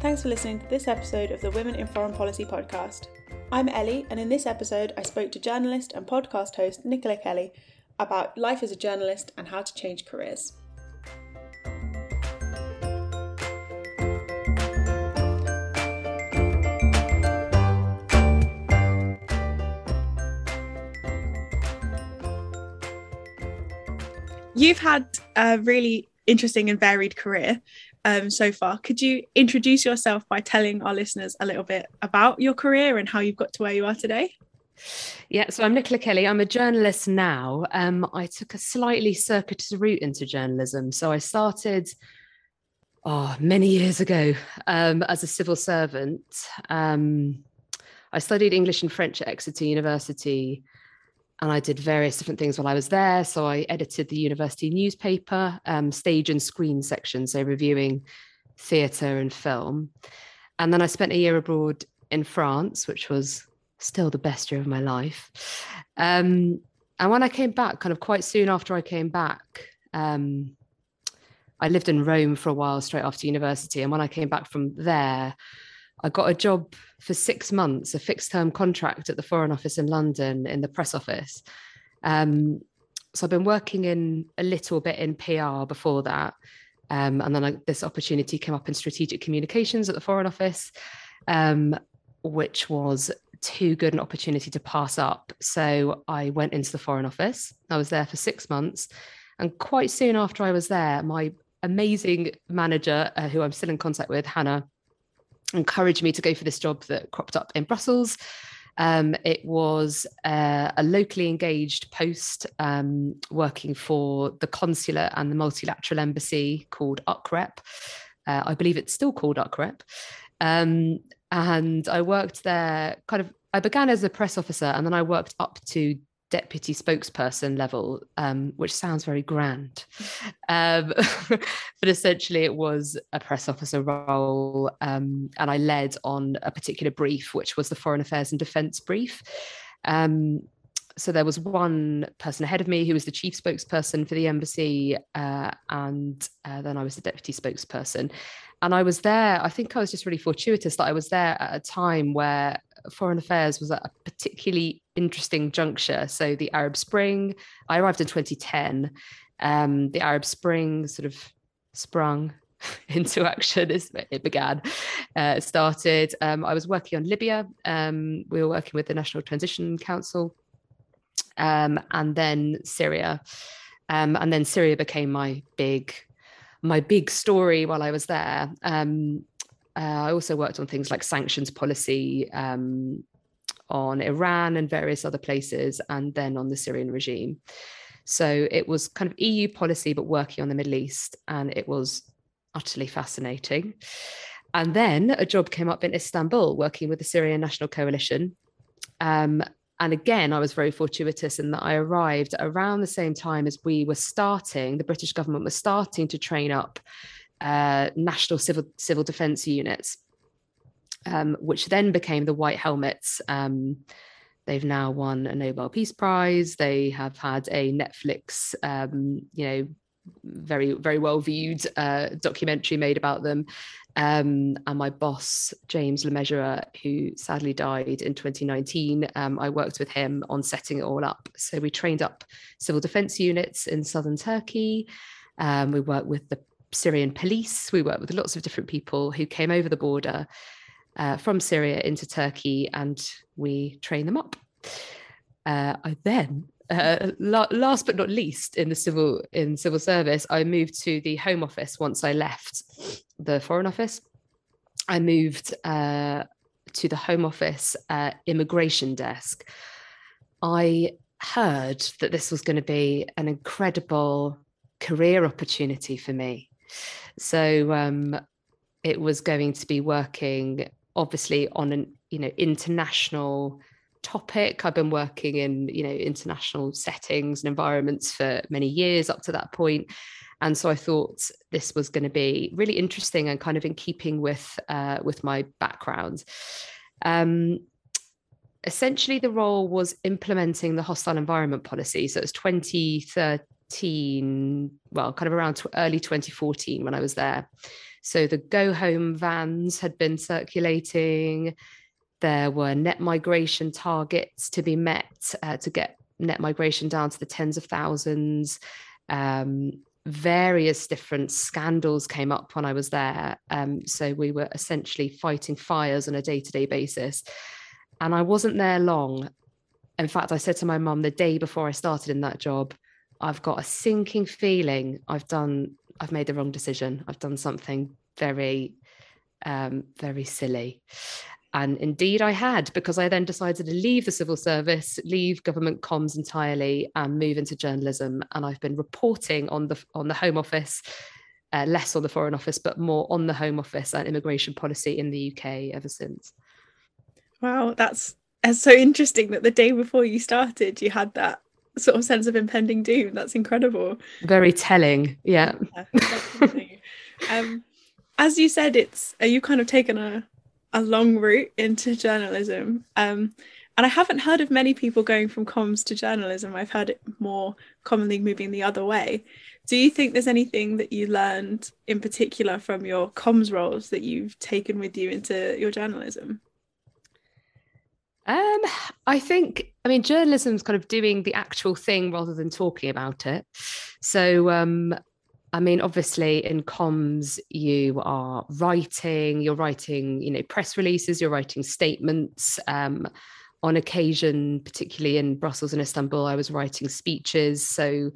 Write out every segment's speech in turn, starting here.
thanks for listening to this episode of the Women in Foreign Policy podcast. I'm Ellie, and in this episode, I spoke to journalist and podcast host Nicola Kelly about life as a journalist and how to change careers. You've had a really interesting and varied career um, so far. Could you introduce yourself by telling our listeners a little bit about your career and how you've got to where you are today? Yeah, so I'm Nicola Kelly. I'm a journalist now. Um, I took a slightly circuitous route into journalism. So I started oh, many years ago um, as a civil servant. Um, I studied English and French at Exeter University and I did various different things while I was there. So I edited the university newspaper, um, stage and screen section, so reviewing theatre and film. And then I spent a year abroad in France, which was still the best year of my life. Um, and when I came back, kind of quite soon after I came back, um, I lived in Rome for a while straight after university. And when I came back from there, I got a job for six months, a fixed term contract at the Foreign Office in London in the press office. Um, so I've been working in a little bit in PR before that. Um, and then I, this opportunity came up in strategic communications at the Foreign Office, um, which was too good an opportunity to pass up. So I went into the Foreign Office. I was there for six months. And quite soon after I was there, my amazing manager, uh, who I'm still in contact with, Hannah, encouraged me to go for this job that cropped up in Brussels. Um, it was uh, a locally engaged post um, working for the consular and the multilateral embassy called UKREP. Uh, I believe it's still called UKREP. Um, and I worked there kind of, I began as a press officer and then I worked up to deputy spokesperson level, um, which sounds very grand. Um, but essentially, it was a press officer role. Um, and I led on a particular brief, which was the Foreign Affairs and Defence brief. Um, so there was one person ahead of me who was the chief spokesperson for the embassy, uh, and uh, then I was the deputy spokesperson. And I was there, I think I was just really fortuitous that I was there at a time where foreign affairs was at a particularly interesting juncture. So the Arab Spring, I arrived in 2010. Um, the Arab Spring sort of sprung into action it began. Uh, started. Um, I was working on Libya. Um, we were working with the National Transition Council, um, and then Syria, um, and then Syria became my big, my big story while I was there. Um, uh, I also worked on things like sanctions policy um, on Iran and various other places, and then on the Syrian regime. So it was kind of EU policy, but working on the Middle East, and it was utterly fascinating. And then a job came up in Istanbul, working with the Syrian National Coalition. Um, and again, I was very fortuitous in that I arrived around the same time as we were starting, the British government was starting to train up uh, national civil civil defence units, um, which then became the White Helmets. Um, they've now won a Nobel Peace Prize. They have had a Netflix, um, you know, very very well viewed uh, documentary made about them. Um, and my boss James Le Mesurier, who sadly died in 2019, um, I worked with him on setting it all up. So we trained up civil defence units in southern Turkey. Um, we worked with the Syrian police. We worked with lots of different people who came over the border uh, from Syria into Turkey, and we train them up. Uh, I then, uh, la- last but not least, in the civil in civil service, I moved to the Home Office once I left the Foreign Office. I moved uh, to the Home Office uh, immigration desk. I heard that this was going to be an incredible career opportunity for me. So um, it was going to be working obviously on an you know international topic. I've been working in you know international settings and environments for many years up to that point. And so I thought this was going to be really interesting and kind of in keeping with uh, with my background. Um, essentially, the role was implementing the hostile environment policy. So it was 2013, well, kind of around early 2014 when I was there. So the go home vans had been circulating. There were net migration targets to be met uh, to get net migration down to the tens of thousands. Um, various different scandals came up when I was there. Um, so we were essentially fighting fires on a day to day basis. And I wasn't there long. In fact, I said to my mum the day before I started in that job, I've got a sinking feeling I've done, I've made the wrong decision. I've done something very, um, very silly. And indeed, I had, because I then decided to leave the civil service, leave government comms entirely, and move into journalism. And I've been reporting on the on the Home Office, uh, less on the Foreign Office, but more on the Home Office and immigration policy in the UK ever since. Wow, that's, that's so interesting that the day before you started, you had that sort of sense of impending doom. That's incredible. Very telling. Yeah. yeah um, as you said, it's are you kind of taken a a long route into journalism. Um, and I haven't heard of many people going from comms to journalism. I've heard it more commonly moving the other way. Do you think there's anything that you learned in particular from your comms roles that you've taken with you into your journalism? Um, I think, I mean, journalism is kind of doing the actual thing rather than talking about it. So, um, I mean, obviously, in comms, you are writing, you're writing, you know, press releases, you're writing statements. Um, on occasion, particularly in Brussels and Istanbul, I was writing speeches. So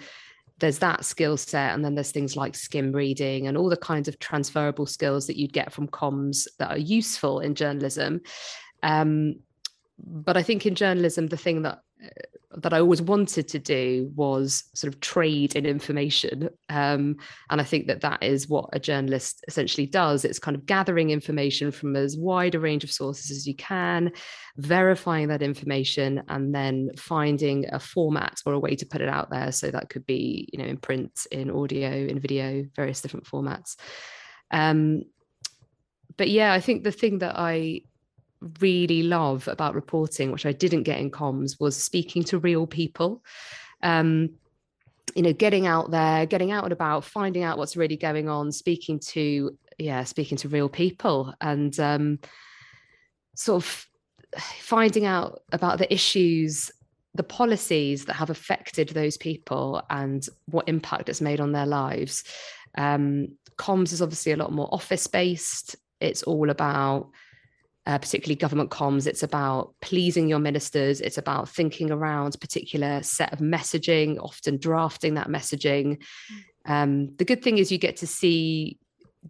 there's that skill set. And then there's things like skim reading and all the kinds of transferable skills that you'd get from comms that are useful in journalism. Um, but I think in journalism, the thing that that I always wanted to do was sort of trade in information. Um, and I think that that is what a journalist essentially does. It's kind of gathering information from as wide a range of sources as you can, verifying that information, and then finding a format or a way to put it out there. So that could be, you know, in print, in audio, in video, various different formats. Um, but yeah, I think the thing that I really love about reporting, which I didn't get in comms, was speaking to real people. Um, you know, getting out there, getting out and about, finding out what's really going on, speaking to, yeah, speaking to real people and um, sort of finding out about the issues, the policies that have affected those people and what impact it's made on their lives. Um, comms is obviously a lot more office based. It's all about uh, particularly government comms. It's about pleasing your ministers. It's about thinking around particular set of messaging, often drafting that messaging. Mm. Um, the good thing is you get to see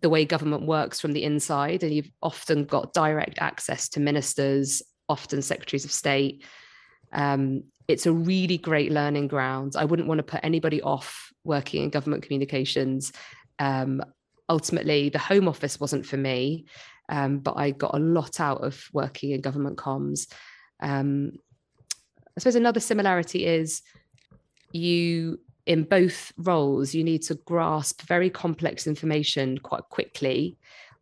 the way government works from the inside, and you've often got direct access to ministers, often secretaries of state. Um, it's a really great learning ground. I wouldn't want to put anybody off working in government communications. Um, ultimately, the Home Office wasn't for me. Um, but I got a lot out of working in government comms. Um, I suppose another similarity is you, in both roles, you need to grasp very complex information quite quickly,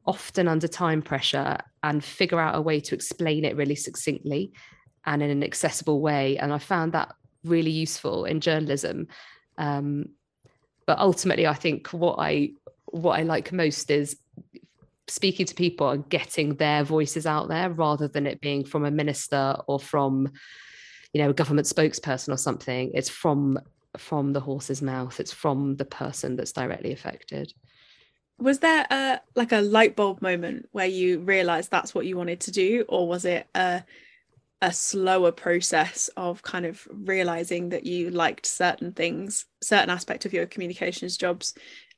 often under time pressure, and figure out a way to explain it really succinctly and in an accessible way. And I found that really useful in journalism. Um, but ultimately, I think what I what I like most is speaking to people and getting their voices out there rather than it being from a minister or from you know a government spokesperson or something. It's from from the horse's mouth. It's from the person that's directly affected. Was there a like a light bulb moment where you realized that's what you wanted to do? Or was it a a slower process of kind of realizing that you liked certain things certain aspect of your communications jobs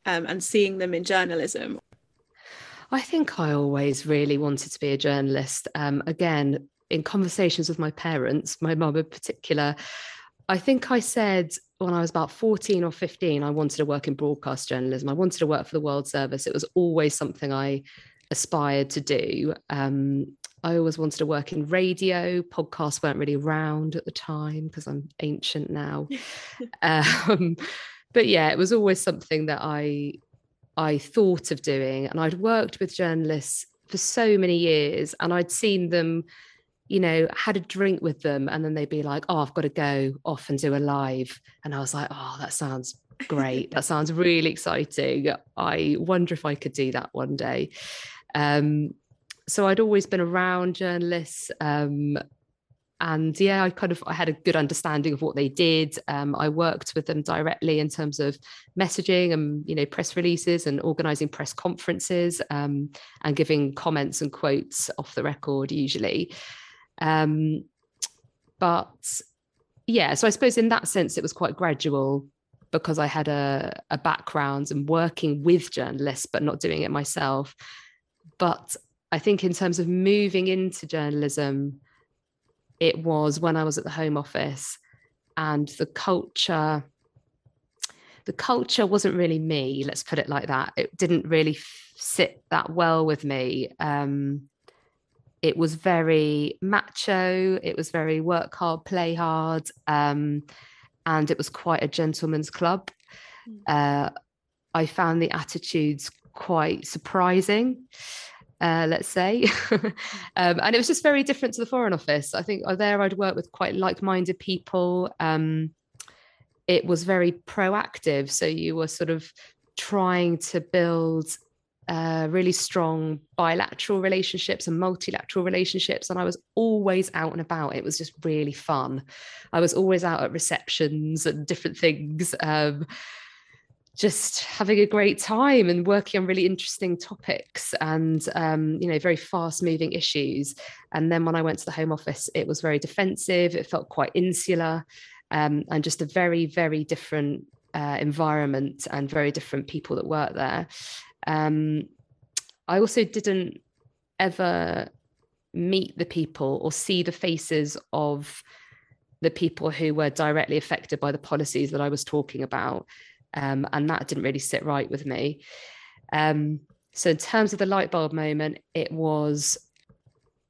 um, and seeing them in journalism I think I always really wanted to be a journalist. Um, again, in conversations with my parents, my mum in particular, I think I said when I was about 14 or 15, I wanted to work in broadcast journalism. I wanted to work for the World Service. It was always something I aspired to do. Um, I always wanted to work in radio. Podcasts weren't really around at the time because I'm ancient now. um, but yeah, it was always something that I I thought of doing. And I'd worked with journalists for so many years and I'd seen them, you know, had a drink with them and then they'd be like, oh, I've got to go off and do a live. And I was like, oh, that sounds great. that sounds really exciting. I wonder if I could do that one day. Um, so I'd always been around journalists. Um, and yeah, I kind of I had a good understanding of what they did. Um, I worked with them directly in terms of messaging and you know press releases and organising press conferences um, and giving comments and quotes off the record usually. Um, but yeah, so I suppose in that sense it was quite gradual because I had a, a background and working with journalists, but not doing it myself. But I think in terms of moving into journalism, it was when I was at the Home Office and the culture. The culture wasn't really me, let's put it like that. It didn't really f- sit that well with me. Um, it was very macho, it was very work hard, play hard. Um, and it was quite a gentleman's club. Mm. Uh, I found the attitudes quite surprising. Uh, let's say. um, and it was just very different to the Foreign Office. I think uh, there I'd work with quite like minded people. Um, it was very proactive. So you were sort of trying to build uh, really strong bilateral relationships and multilateral relationships. And I was always out and about. It was just really fun. I was always out at receptions and different things, um, just having a great time and working on really interesting topics and, um, you know, very fast moving issues. And then when I went to the Home Office, it was very defensive, it felt quite insular. Um, and just a very, very different uh, environment and very different people that work there. Um, I also didn't ever meet the people or see the faces of the people who were directly affected by the policies that I was talking about. Um, and that didn't really sit right with me. Um, so, in terms of the light bulb moment, it was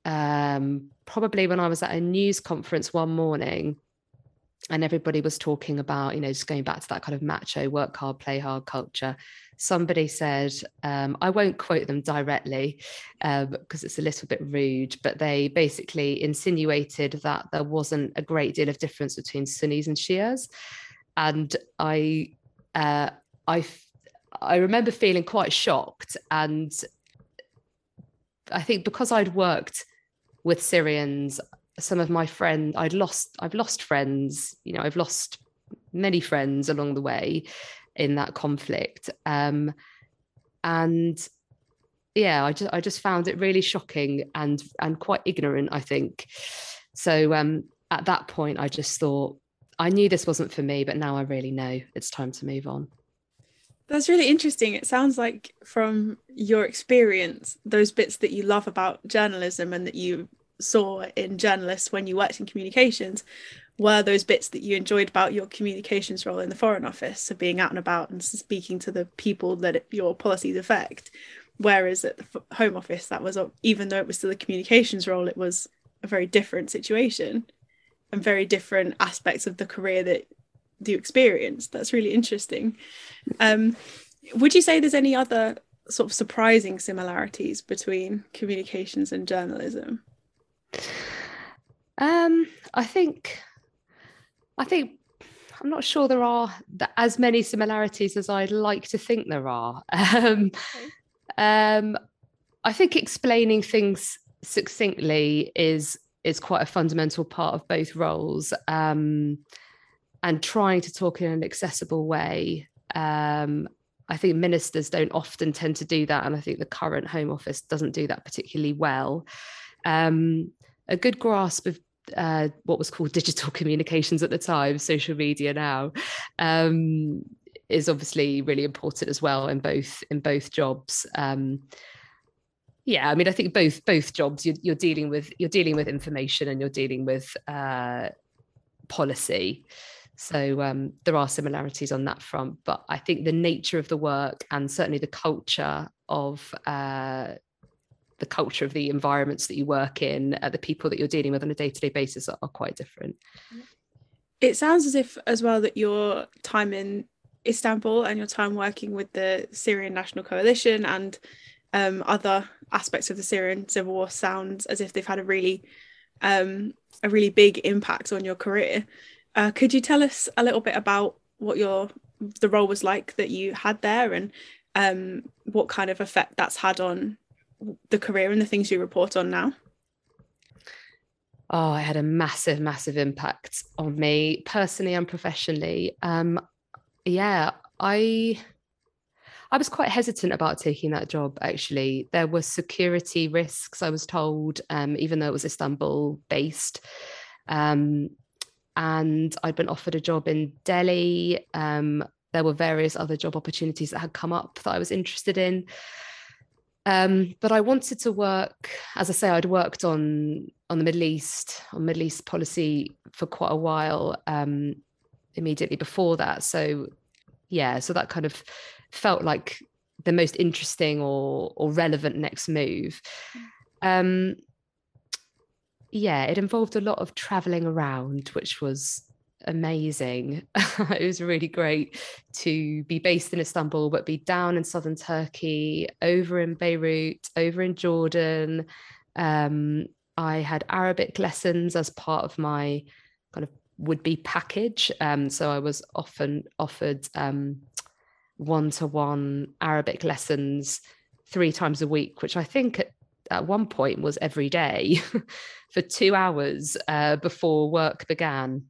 um, probably when I was at a news conference one morning and everybody was talking about, you know, just going back to that kind of macho work hard, play hard culture somebody said, um, I won't quote them directly because um, it's a little bit rude, but they basically insinuated that there wasn't a great deal of difference between Sunnis and Shias. And I, uh, I, I remember feeling quite shocked. And I think because I'd worked with Syrians, some of my friends, I'd lost, I've lost friends, you know, I've lost many friends along the way in that conflict. Um, and yeah, I just I just found it really shocking and and quite ignorant, I think. So um, at that point, I just thought I knew this wasn't for me, but now I really know it's time to move on. That's really interesting. It sounds like from your experience, those bits that you love about journalism and that you saw in journalists when you worked in communications were those bits that you enjoyed about your communications role in the Foreign Office, so being out and about and speaking to the people that your policies affect. Whereas at the Home Office, that was even though it was still a communications role, it was a very different situation and very different aspects of the career that you experienced. That's really interesting. Um, would you say there's any other sort of surprising similarities between communications and journalism? Um, I think I think I'm not sure there are as many similarities as I'd like to think there are. Um, okay. um, I think explaining things succinctly is is quite a fundamental part of both roles, um, and trying to talk in an accessible way. Um, I think ministers don't often tend to do that, and I think the current Home Office doesn't do that particularly well. Um, a good grasp of uh, what was called digital communications at the time, social media now, um, is obviously really important as well in both in both jobs. Um, yeah, I mean, I think both both jobs you're, you're, dealing with you're dealing with information and you're dealing with uh, policy. So um, there are similarities on that front, but I think the nature of the work and certainly the culture of uh, the culture of the environments that you work in, uh, the people that you're dealing with on a day to day basis are, are, quite different. It sounds as if, as well, that your time in Istanbul and your time working with the Syrian National Coalition and um, other aspects of the Syrian civil war sounds as if they've had a really, um, a really big impact on your career. Uh, could you tell us a little bit about what your the role was like that you had there and um, what kind of effect that's had on the career and the things you report on now? Oh, it had a massive, massive impact on me personally and professionally. Um, yeah, I I was quite hesitant about taking that job. Actually, there were security risks. I was told, um, even though it was Istanbul based, um, and I'd been offered a job in Delhi. Um, there were various other job opportunities that had come up that I was interested in. Um, but I wanted to work, as I say, I'd worked on on the Middle East, on Middle East policy for quite a while um, immediately before that. So yeah, so that kind of felt like the most interesting or or relevant next move. Um, yeah, it involved a lot of traveling around, which was amazing. it was really great to be based in Istanbul, but be down in southern Turkey, over in Beirut, over in Jordan. Um, I had Arabic lessons as part of my kind of would be package. Um, so I was often offered one to one Arabic lessons three times a week, which I think at, at one point was every day for two hours uh, before work began.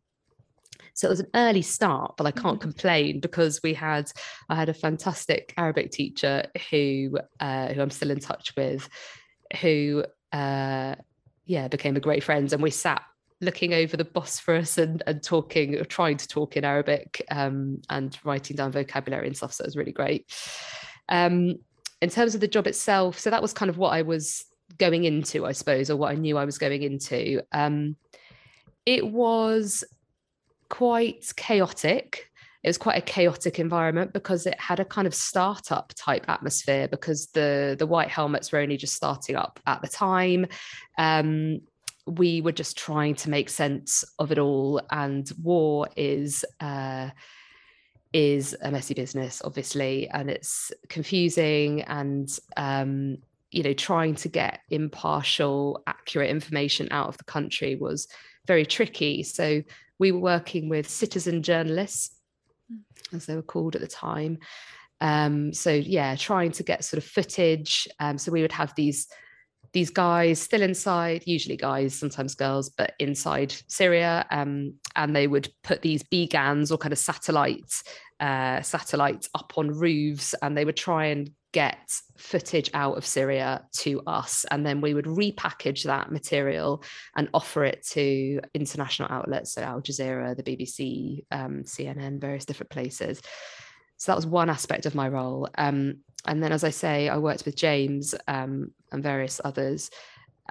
So it was an early start, but I can't mm-hmm. complain because we had I had a fantastic Arabic teacher who uh, who I'm still in touch with, who uh, yeah became a great friend, and we sat looking over the Bosphorus and, and talking, trying to talk in Arabic um, and writing down vocabulary and stuff. So it was really great. Um, in terms of the job itself, so that was kind of what I was going into, I suppose, or what I knew I was going into. Um, it was quite chaotic. It was quite a chaotic environment because it had a kind of startup type atmosphere because the the white helmets were only just starting up at the time. Um, we were just trying to make sense of it all, and war is. Uh, is a messy business obviously and it's confusing and um, you know trying to get impartial accurate information out of the country was very tricky so we were working with citizen journalists, mm. as they were called at the time. Um, so yeah, trying to get sort of footage. Um, so we would have these these guys still inside, usually guys, sometimes girls, but inside Syria, um, and they would put these BGANs or kind of satellites uh, satellites up on roofs, and they would try and get footage out of Syria to us, and then we would repackage that material and offer it to international outlets, so Al Jazeera, the BBC, um, CNN, various different places. So that was one aspect of my role. Um, and then, as I say, I worked with James um, and various others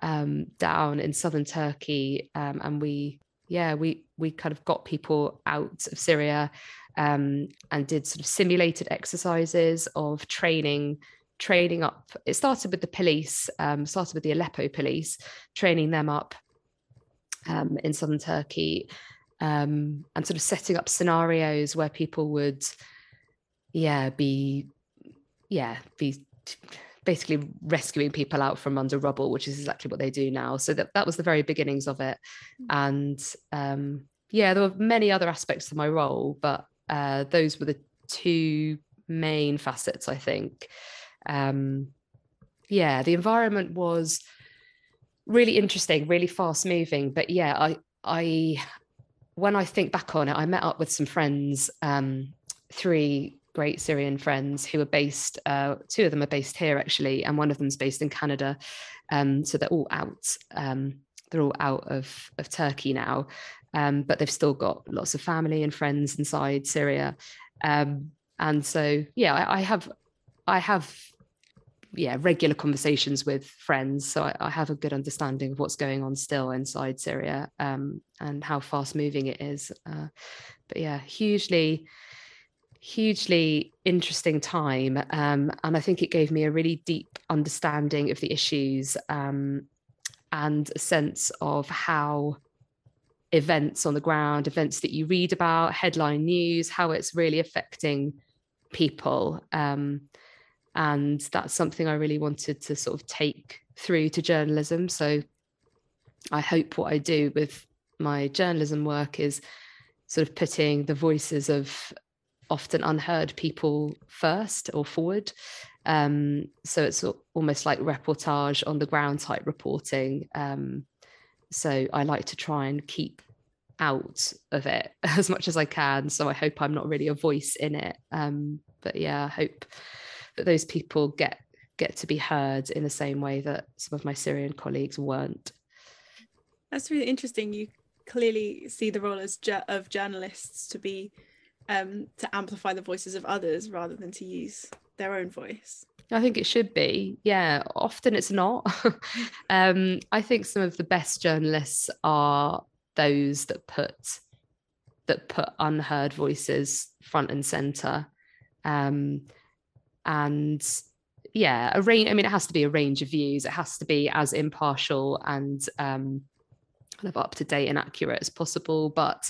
um, down in southern Turkey, um, and we, yeah, we we kind of got people out of Syria um, and did sort of simulated exercises of training training up. It started with the police um, started with the aleppo police training them up um, in southern turkey um, and sort of setting up scenarios where people would yeah be yeah be basically rescuing people out from under rubble which is exactly what they do now so that, that was the very beginnings of it mm. and um, yeah there were many other aspects to my role but uh, those were the two main facets, I think. Um, yeah, the environment was really interesting, really fast moving. But yeah, I, I, when I think back on it, I met up with some friends, um, three great Syrian friends who are based. Uh, two of them are based here actually, and one of them's based in Canada. Um, so they're all out. Um, they're all out of of Turkey now, um, but they've still got lots of family and friends inside Syria. Um, and so, yeah, I, I, have, I have, yeah, regular conversations with friends. So I, I, have a good understanding of what's going on still inside Syria um, and how fast moving it is. Uh, but yeah, hugely, hugely interesting time. Um, and I think it gave me a really deep understanding of the issues um, and a sense of how events on the ground, events that you read about, headline news, how it's really affecting people. Um, and that's something I really wanted to sort of take through to journalism. So I hope what I do with my journalism work is sort of putting the voices of often unheard people first or forward. Um, so it's almost like reportage on the ground type reporting. Um, so I like to try and keep out of it as much as I can. So I hope I'm not really a voice in it. Um, but yeah, I hope that those people get get to be heard in the same way that some of my Syrian colleagues weren't. That's really interesting. You clearly see the role as ju- of journalists to be um, to amplify the voices of others rather than to use their own voice. I think it should be. Yeah, often it's not. um, I think some of the best journalists are those that put that put unheard voices front and center. Um, and yeah, a range. I mean, it has to be a range of views. It has to be as impartial and um, kind of up to date and accurate as possible. But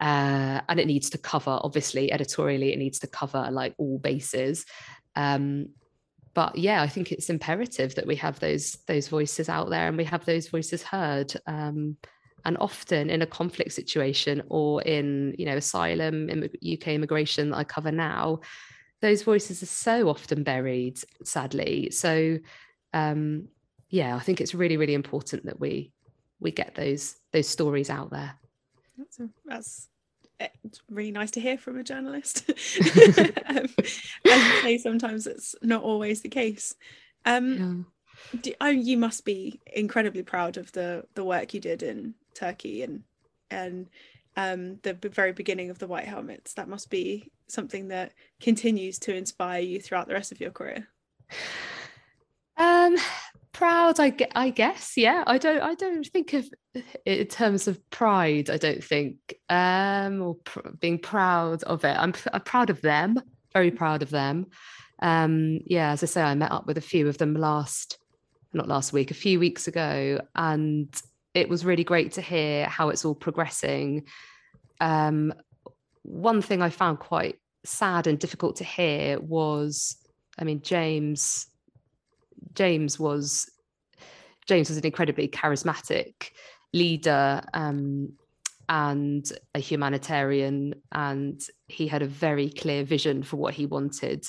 uh, and it needs to cover, obviously, editorially, it needs to cover like all bases. Um, but yeah, I think it's imperative that we have those those voices out there and we have those voices heard. Um, and often in a conflict situation or in you know asylum, UK immigration that I cover now, those voices are so often buried, sadly. So um, yeah, I think it's really really important that we we get those those stories out there. That's a, that's it's really nice to hear from a journalist. um, as you say, sometimes it's not always the case. Um, yeah. do, oh, you must be incredibly proud of the the work you did in Turkey and and um, the very beginning of the White Helmets. That must be something that continues to inspire you throughout the rest of your career. Um, proud I, I guess yeah i don't i don't think of in terms of pride i don't think um or pr- being proud of it. I'm, I'm proud of them very proud of them. Um yeah as i say i met up with a few of them last not last week a few weeks ago and it was really great to hear how it's all progressing. Um one thing i found quite sad and difficult to hear was i mean james James was James was an incredibly charismatic leader um, and a humanitarian, and he had a very clear vision for what he wanted.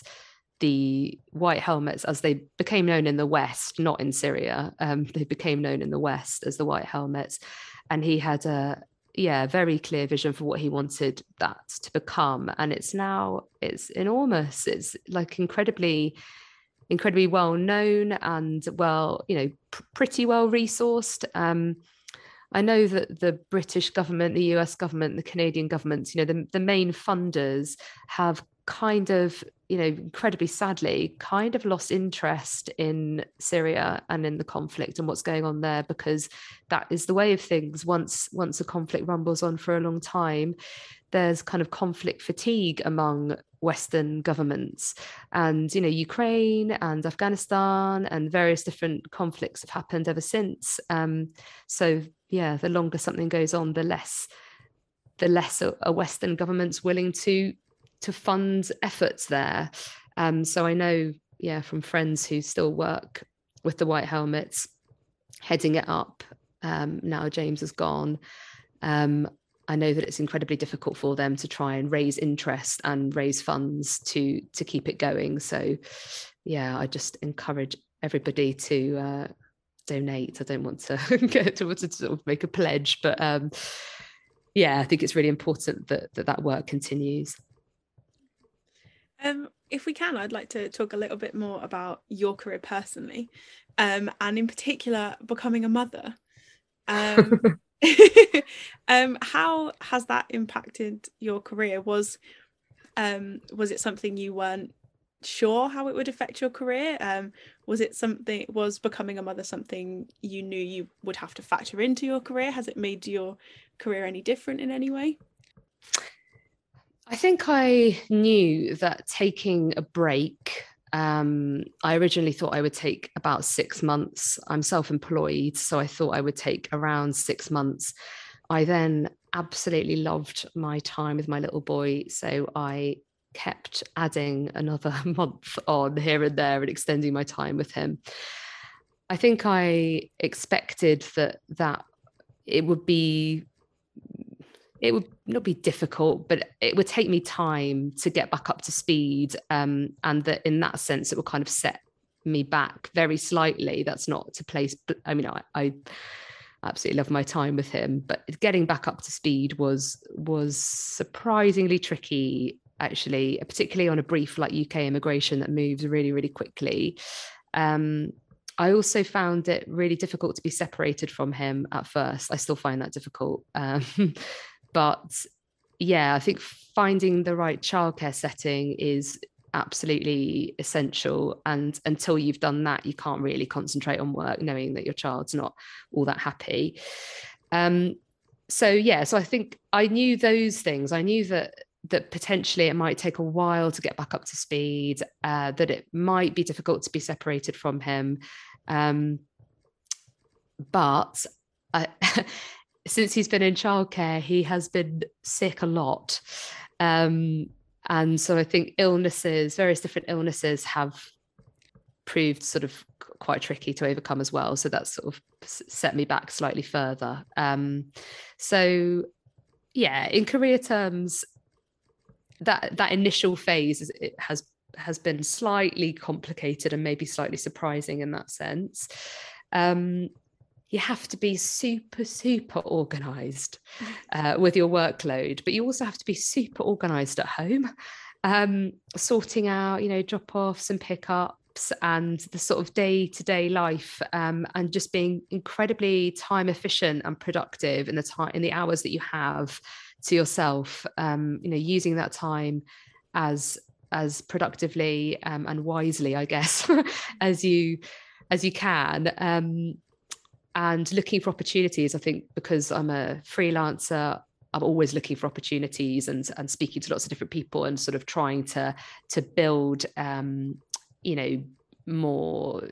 The White Helmets, as they became known in the West, not in Syria, um, they became known in the West as the White Helmets, and he had a yeah very clear vision for what he wanted that to become, and it's now it's enormous. It's like incredibly incredibly well known and well, you know, pr- pretty well resourced. Um, I know that the British government, the US government, the Canadian governments, you know, the, the main funders have kind of, you know, incredibly sadly, kind of lost interest in Syria and in the conflict and what's going on there because that is the way of things. Once once a conflict rumbles on for a long time, there's kind of conflict fatigue among Western governments. And, you know, Ukraine and Afghanistan and various different conflicts have happened ever since. Um, so, yeah, the longer something goes on, the less the less a, Western government's willing to to fund efforts there. Um, so I know, yeah, from friends who still work with the White Helmets, heading it up. Um, now James is gone. Um, I know that it's incredibly difficult for them to try and raise interest and raise funds to to keep it going. So, yeah, I just encourage everybody to uh, donate. I don't want to get to, to sort of make a pledge, but um, yeah, I think it's really important that that, that work continues. Um, if we can, I'd like to talk a little bit more about your career personally, um, and in particular, becoming a mother. Um, um, how has that impacted your career? Was um, was it something you weren't sure how it would affect your career? Um, was it something was becoming a mother something you knew you would have to factor into your career? Has it made your career any different in any way? I think I knew that taking a break um, I originally thought I would take about six months. I'm self employed, so I thought I would take around six months. I then absolutely loved my time with my little boy. So I kept adding another month on here and there and extending my time with him. I think I expected that that it would be it would not be difficult, but it would take me time to get back up to speed. Um, and that in that sense, it would kind of set me back very slightly. That's not to place. I mean, I, I absolutely love my time with him, but getting back up to speed was was surprisingly tricky. Actually, particularly on a brief like UK immigration that moves really, really quickly. Um, I also found it really difficult to be separated from him at first. I still find that difficult. Um, but yeah, I think finding the right childcare setting is absolutely essential. And until you've done that, you can't really concentrate on work, knowing that your child's not all that happy. Um, so yeah, so I think I knew those things. I knew that that potentially it might take a while to get back up to speed, uh, that it might be difficult to be separated from him. Um, but I, since he's been in childcare, he has been sick a lot. Um, and so I think illnesses, various different illnesses have proved sort of quite tricky to overcome as well. So that's sort of set me back slightly further. Um, so yeah, in career terms, that that initial phase it has has been slightly complicated and maybe slightly surprising in that sense. Um, you have to be super, super organized uh, with your workload, but you also have to be super organized at home, um, sorting out, you know, drop offs and pickups and the sort of day to day life, um, and just being incredibly time efficient and productive in the time in the hours that you have to yourself. Um, you know, using that time as as productively um, and wisely, I guess, as you as you can. Um, and looking for opportunities. I think because I'm a freelancer, I'm always looking for opportunities and and speaking to lots of different people and sort of trying to to build um, you know more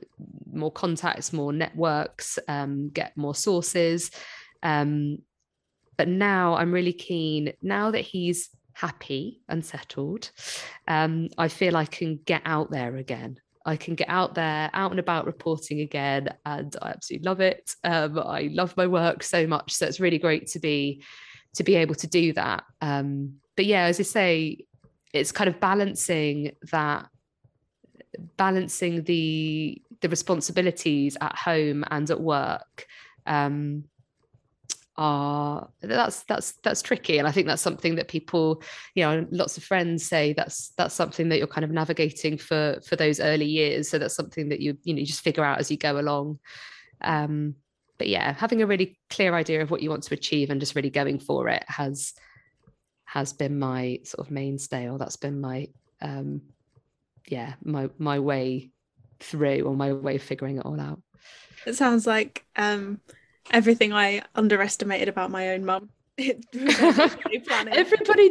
more contacts, more networks, um, get more sources. Um, but now I'm really keen. Now that he's happy and settled, um, I feel I can get out there again. I can get out there, out and about reporting again, and I absolutely love it. Um, I love my work so much, so it's really great to be to be able to do that. Um, but yeah, as I say, it's kind of balancing that, balancing the the responsibilities at home and at work. Um, are that's that's that's tricky and i think that's something that people you know lots of friends say that's that's something that you're kind of navigating for for those early years so that's something that you you know you just figure out as you go along. Um but yeah having a really clear idea of what you want to achieve and just really going for it has has been my sort of mainstay or that's been my um yeah my my way through or my way of figuring it all out. It sounds like um everything I underestimated about my own mum. Everybody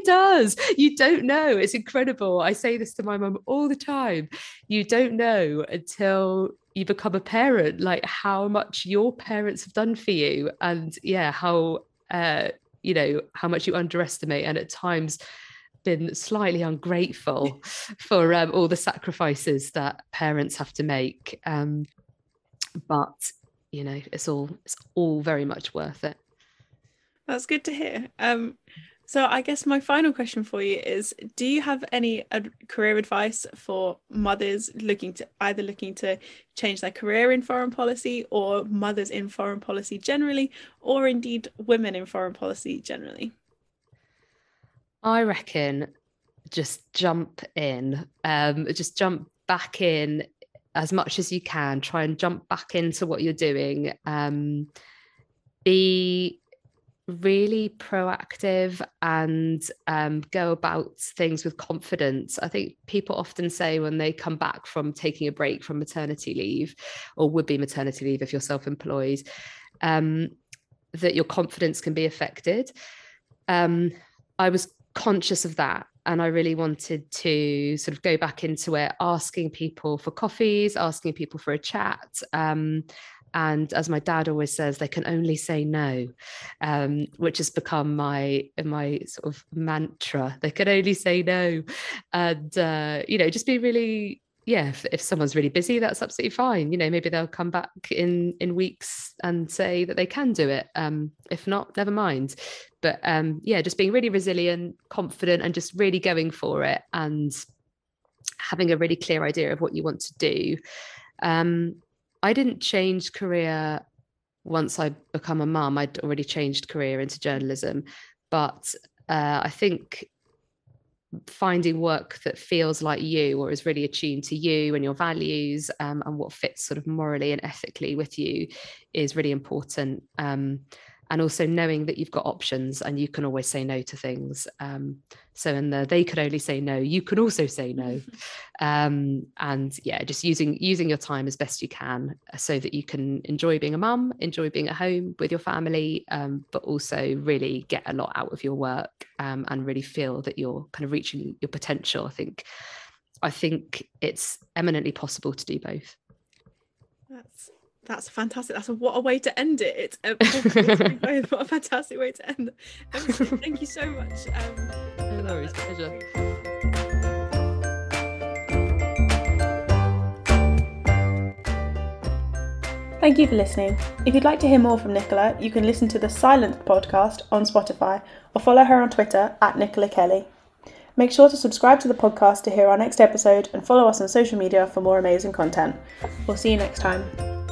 does. You don't know. It's incredible. I say this to my mum all the time. You don't know until you become a parent, like how much your parents have done for you, and yeah, how uh, you know how much you underestimate, and at times been slightly ungrateful for um, all the sacrifices that parents have to make. Um, but you know it's all it's all very much worth it. That's good to hear. Um so i guess my final question for you is do you have any ad- career advice for mothers looking to either looking to change their career in foreign policy or mothers in foreign policy generally or indeed women in foreign policy generally? I reckon just jump in um just jump back in as much as you can. Try and jump back into what you're doing. Um, be really proactive and um, go about things with confidence. I think people often say when they come back from taking a break from maternity leave or would be maternity leave if you're self employed, um, that your confidence can be affected. Um, I was conscious of that and I really wanted to sort of go back into it, asking people for coffees, asking people for a chat. Um, and as my dad always says, they can only say no, um, which has become my my sort of mantra. They can only say no, and uh, you know, just be really yeah, if, if someone's really busy, that's absolutely fine. You know, maybe they'll come back in in weeks and say that they can do it. Um, if not, never mind. But um, yeah, just being really resilient, confident, and just really going for it, and having a really clear idea of what you want to do. Um, I didn't change career once I become a mum. I'd already changed career into journalism, but uh, I think finding work that feels like you or is really attuned to you and your values um, and what fits sort of morally and ethically with you is really important. Um, and also knowing that you've got options and you can always say no to things. Um, so in the they could only say no you can also say no. Um, and yeah just using using your time as best you can uh, so that you can enjoy being a mum enjoy being at home with your family um, but also really get a lot out of your work um, and really feel that you're kind of reaching your potential. I think i think it's eminently possible to do both. That's that's fantastic. That's a, what a way to end it. It's a, what a fantastic way to end. It. Thank you so much. Um, no worries, pleasure. Thank you for listening. If you'd like to hear more from Nicola, you can listen to the Silent podcast on Spotify or follow her on Twitter at Nicola Kelly. Make sure to subscribe to the podcast to hear our next episode and follow us on social media for more amazing content. We'll see you next time.